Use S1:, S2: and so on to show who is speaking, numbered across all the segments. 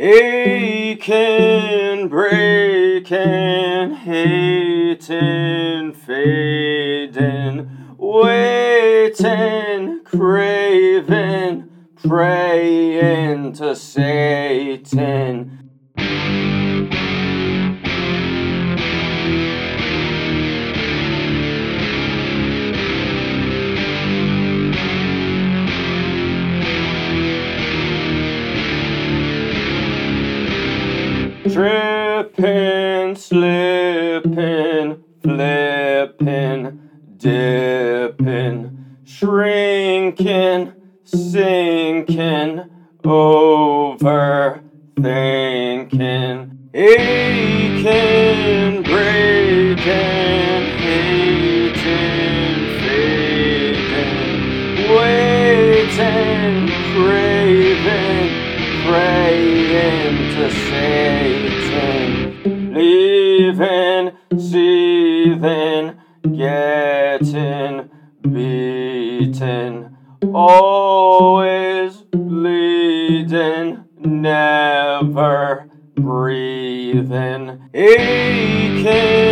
S1: Aching, breaking, hating, fading, waiting, craving, praying to Satan. Tripping, slipping, flipping, dipping, shrinking, sinking, overthinking, aching, breaking, hating, fading, waiting, craving, praying to Satan, leaving, seething, getting beaten, always bleeding, never breathing, aching,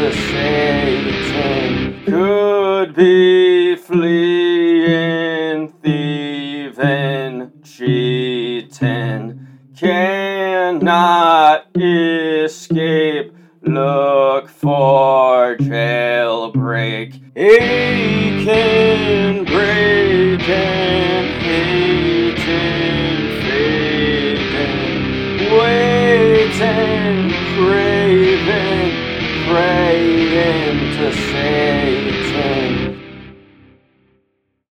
S1: to Satan. Could be fleeing, thieving, cheating, cannot escape. Look for jailbreak, aching, breaking, hating, fading, waiting, praying to say.